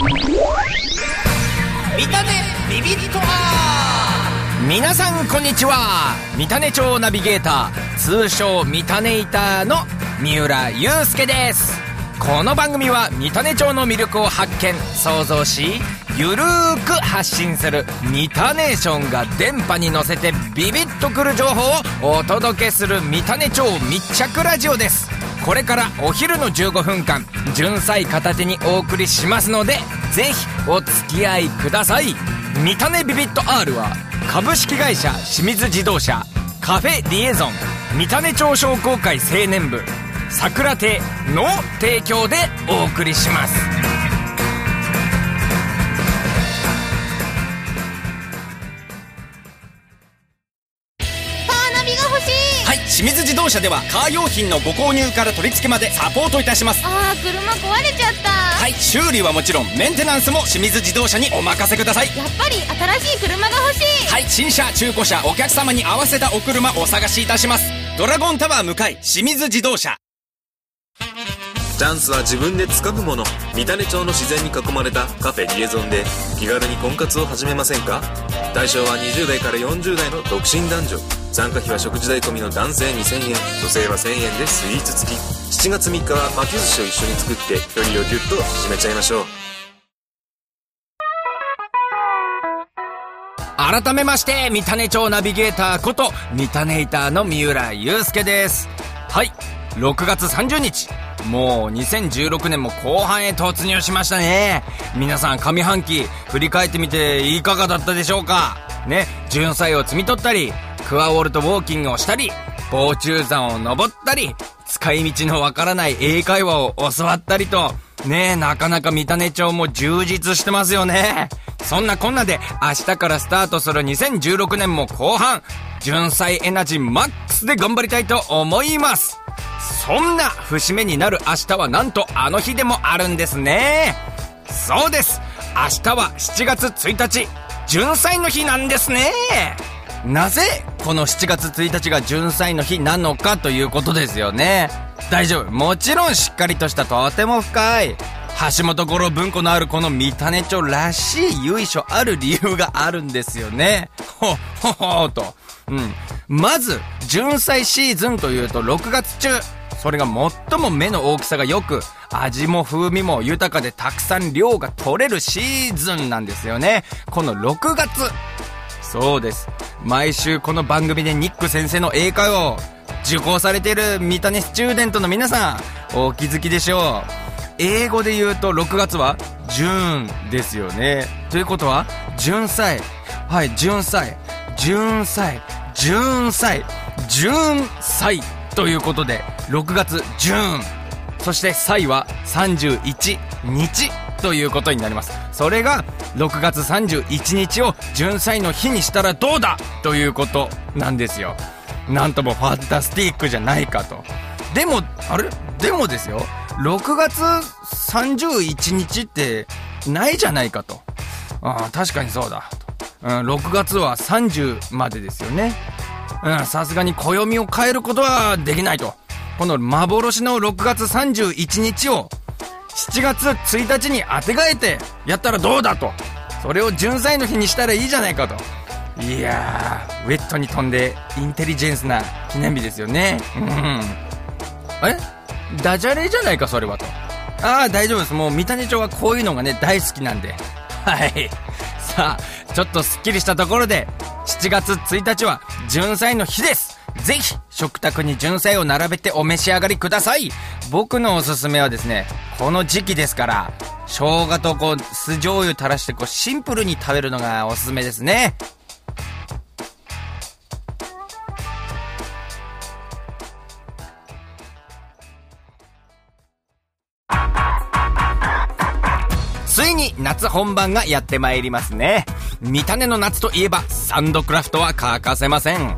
見たねビビッとあ皆さんこんにちは三種町ナビゲーター通称三種イターの三浦祐介です。この番組は三種町の魅力を発見。想像しゆるーく発信する三種ネーションが電波に乗せてビビッとくる情報をお届けする三種町密着ラジオです。これからお昼の15分間純菜片手にお送りしますのでぜひお付き合いください。見た目ビビット R は株式会社清水自動車カフェリエゾン見た目町商工会青年部桜亭の提供でお送りします。はい清水自動車ではカー用品のご購入から取り付けまでサポートいたします。あー車壊れちゃった。はい修理はもちろんメンテナンスも清水自動車にお任せください。やっぱり新しい車が欲しい。はい新車中古車お客様に合わせたお車お探しいたします。ドラゴンタワー向かい清水自動車チャンスは自分で掴むもの。三種町の自然に囲まれたカフェリエゾンで気軽に婚活を始めませんか？対象は20代から40代の独身男女。参加費は食事代込みの男性2000円。女性は1000円でスイーツ付き。7月3日は巻き寿司を一緒に作って距離をギュッと縮めちゃいましょう。改めまして三種町ナビゲーターこと三種イターの三浦祐介です。はい。6月30日。もう2016年も後半へ突入しましたね。皆さん上半期振り返ってみていかがだったでしょうか？ね。純菜を摘み取ったりクワオルトウォーキングをしたり防虫山を登ったり使い道のわからない英会話を教わったりとね。え、なかなか三種町も充実してますよね。そんなこんなで明日からスタートする2016年も後半、純菜エナジーマックスで頑張りたいと思います。そんな節目になる明日はなんとあの日でもあるんですね。そうです。明日は7月1日、純菜の日なんですね。なぜこの7月1日が純菜の日なのかということですよね。大丈夫。もちろんしっかりとしたとても深い。橋本五郎文庫のあるこの三種町らしい由緒ある理由があるんですよね。ほ、ほほーと。うん。まず、純菜シーズンというと6月中。それが最も目の大きさが良く、味も風味も豊かでたくさん量が取れるシーズンなんですよね。この6月。そうです。毎週この番組でニック先生の英会話を受講されている三種スチューデントの皆さん、お気づきでしょう。英語で言うと6月は、ジューンですよね。ということは、純菜。はい、純菜。純菜。純菜。純菜。ということで、6月、ジューン。そして、菜は31日ということになります。それが、6月31日を純菜の日にしたらどうだ？ということなんですよ。なんともファンタスティックじゃないかと。でも、あれ？でもですよ、6月31日ってないじゃないかと。ああ、確かにそうだ。とうん、6月は30までですよね。うん、さすがに暦を変えることはできないと。この幻の6月31日を7月1日に当てがえてやったらどうだと。それを純菜の日にしたらいいじゃないかと。いやー、ウェットに飛んでインテリジェンスな記念日ですよね。うん。え？ダジャレじゃないか、それはと。ああ、大丈夫です。もう三種町はこういうのがね、大好きなんで。はい。さあ、ちょっとスッキリしたところで、7月1日は、純菜の日です。ぜひ、食卓に純菜を並べてお召し上がりください。僕のおすすめはですね、この時期ですから、生姜とこう、酢醤油垂らしてこう、シンプルに食べるのがおすすめですね。ついに夏本番がやってまいりますね。見た目の夏といえばサンドクラフトは欠かせません。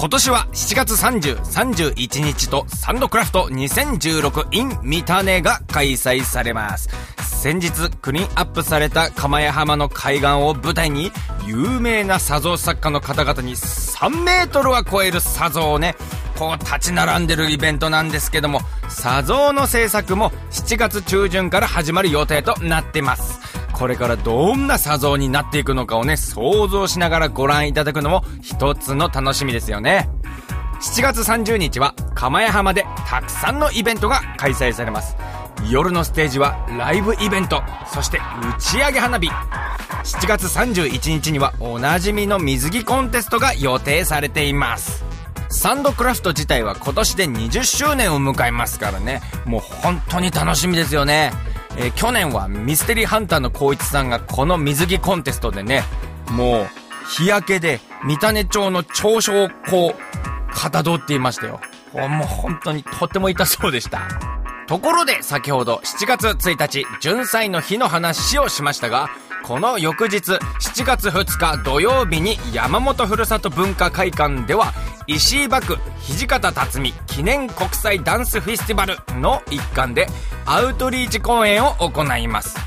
今年は7月30、31日とサンドクラフト 2016in 見たねが開催されます。先日クリーンアップされた釜屋浜の海岸を舞台に有名な砂像作家の方々に3メートルは超える砂像をね、こう立ち並んでるイベントなんですけども、砂像の制作も7月中旬から始まる予定となってます。これからどんな作造になっていくのかをね、想像しながらご覧いただくのも一つの楽しみですよね。7月30日は、釜屋浜でたくさんのイベントが開催されます。夜のステージはライブイベント、そして打ち上げ花火。7月31日にはおなじみの水着コンテストが予定されています。サンドクラフト自体は今年で20周年を迎えますからね、もう本当に楽しみですよね。えー去年はミステリーハンターの光一さんがこの水着コンテストでね、もう日焼けで三種町の長所をこう、かたどっていましたよ。もう本当にとっても痛そうでした。ところで先ほど7月1日、純祭の日の話をしましたが、この翌日、7月2日土曜日に山本ふるさと文化会館では、石井幕土方辰巳記念国際ダンスフェスティバルの一環でアウトリーチ公演を行います。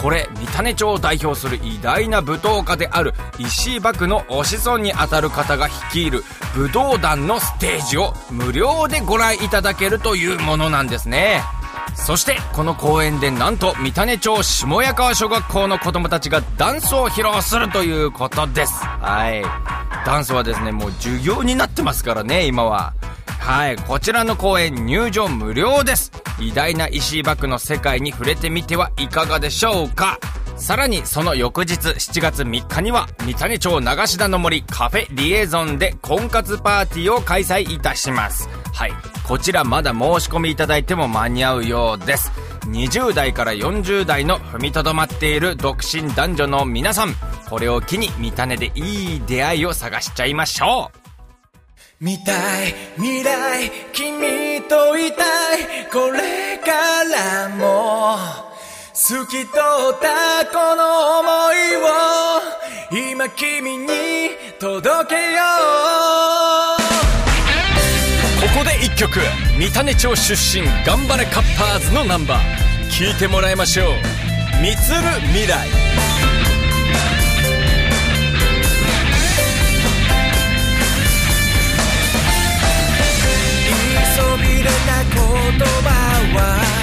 これ、三種町を代表する偉大な舞踏家である石井幕のお子孫にあたる方が率いる武道団のステージを無料でご覧いただけるというものなんですね。そして、この公演でなんと三種町下谷川小学校の子供たちがダンスを披露するということです。はい。ダンスはですね、もう授業になってますからね、今は。はい、こちらの公演入場無料です。偉大な石井幕の世界に触れてみてはいかがでしょうかさらにその翌日7月3日には三種町流し田の森カフェリエゾンで婚活パーティーを開催いたします。はい。こちらまだ申し込みいただいても間に合うようです。20代から40代の踏みとどまっている独身男女の皆さん、これを機に見たねでいい出会いを探しちゃいましょう。見たい未来君といたい。これからも透き通ったこの想いを今君に届けよう。ここで一曲。三種町出身頑張れカッパーズのナンバー。聴いてもらいましょう「みつる未来」言いそびれた言葉は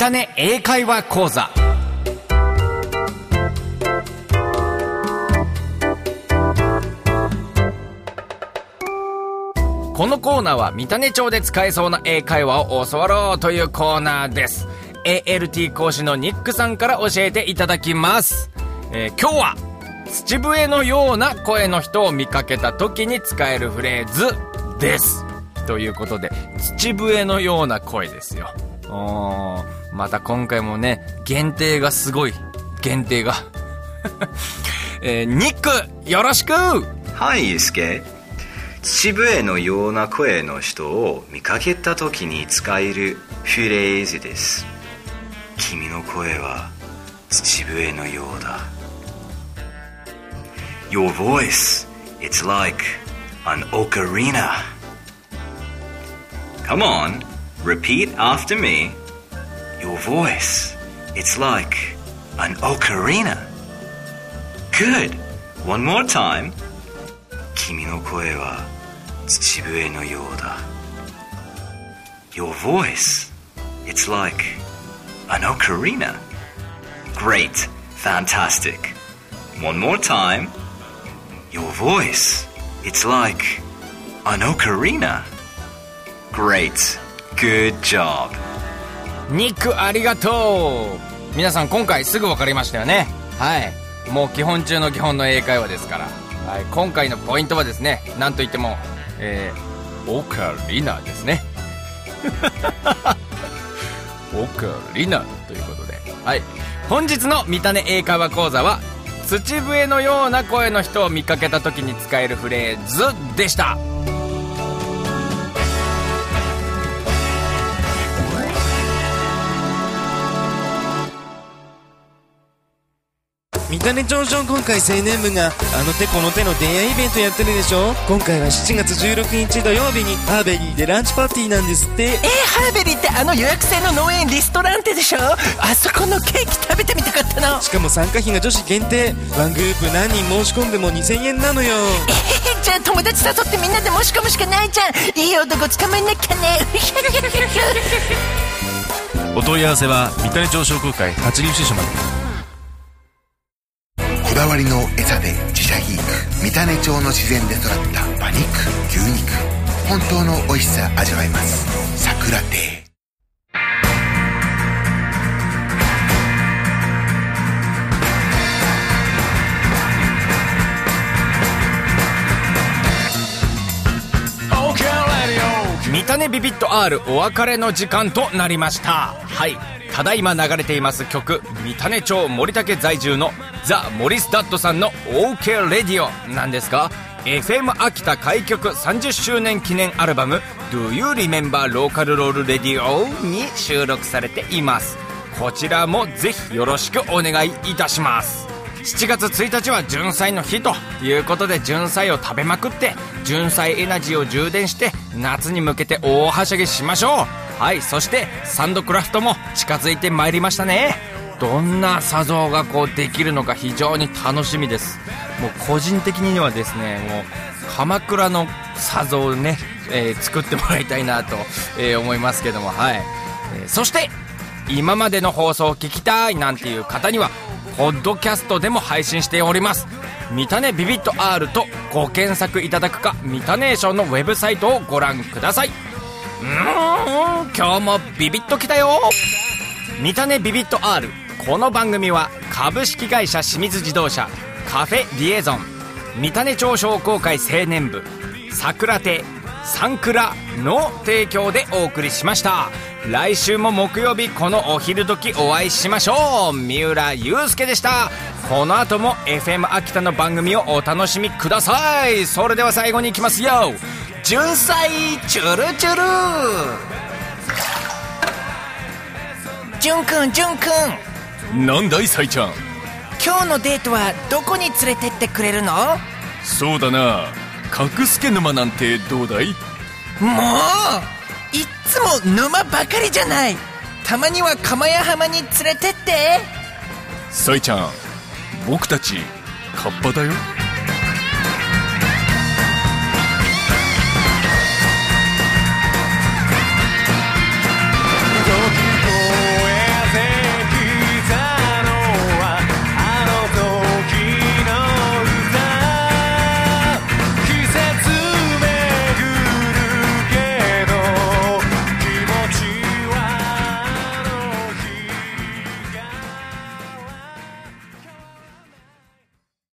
三種英会話講座このコーナーは三種町で使えそうな英会話を教わろうというコーナーです。ALT 講師のニックさんから教えていただきます。えー今日は土笛のような声の人を見かけた時に使えるフレーズです。ということで、土笛のような声ですよ。うんまた今回もね、限定がすごい。限定が。えーニック、よろしくはい、ユースケ。土笛のような声の人を見かけた時に使えるフレーズです。君の声は土笛のようだ。Your voice, it's like an ocarina. Come on, repeat after me. Your voice, it's like an ocarina. Good. One more time. 君の声は土笛のようだ。Your voice, it's like an ocarina. Great, fantastic. One more time. Your voice, it's like an ocarina. Great. Good job. ニックありがとう。皆さん今回すぐ分かりましたよね。はい。もう基本中の基本の英会話ですから、はい、今回のポイントはですねなんといってもえー、オカリナですね。オカリナということで。はい。本日の見たね英会話講座は土笛のような声の人を見かけた時に使えるフレーズでした三種町商工会青年部があの手この手の出会いイベントやってるでしょ？今回は7月16日土曜日にハーベリーでランチパーティーなんですって。えー、ハーベリーってあの予約制の農園リストランテでしょ？あそこのケーキ食べてみたかったの。しかも参加費が女子限定。ワングループ何人申し込んでも2000円なのよ。えー、じゃあ友達誘ってみんなで申し込むしかないじゃん。いい男捕まえなきゃね。お問い合わせは三種町商工会八流支所までわりの餌で自社肥育三種町の自然で育った馬肉牛肉本当の美味しさ味わえます「さくら亭」見たねビビット R お別れの時間となりました。はい。ただいま流れています曲三種町森竹在住のザ・モリスダッドさんの OK レディオなんですが FM 秋田開局30周年記念アルバム Do You Remember Local Roll Radio に収録されています。こちらもぜひよろしくお願いいたします。7月1日は純菜の日ということで純菜を食べまくって純菜エナジーを充電して夏に向けて大はしゃぎしましょう。はいそしてサンドクラフトも近づいてまいりましたね。どんな砂像がこうできるのか非常に楽しみです。もう個人的にはですねもう鎌倉の砂像をね、えー作ってもらいたいなと、えー思いますけどもはい、えーそして今までの放送を聞きたいなんていう方にはポッドキャストでも配信しております。見たねビビット R とご検索いただくかミタネーションのウェブサイトをご覧ください。うん今日もビビッときたよ。見たねビビット R この番組は株式会社清水自動車カフェリエゾン。三種町商工会青年部桜亭サンクラの提供でお送りしました。来週も木曜日このお昼時お会いしましょう。三浦祐介でした。この後も FM 秋田の番組をお楽しみください。それでは最後に行きますよ。純菜チュルチュル。ジュンくんジュンくん。なんだいサイちゃん？今日のデートはどこに連れてってくれるの？そうだな。角助沼なんてどうだい？もういっつも沼ばかりじゃない。たまには釜屋浜に連れてって。サイちゃん僕たちカッパだよ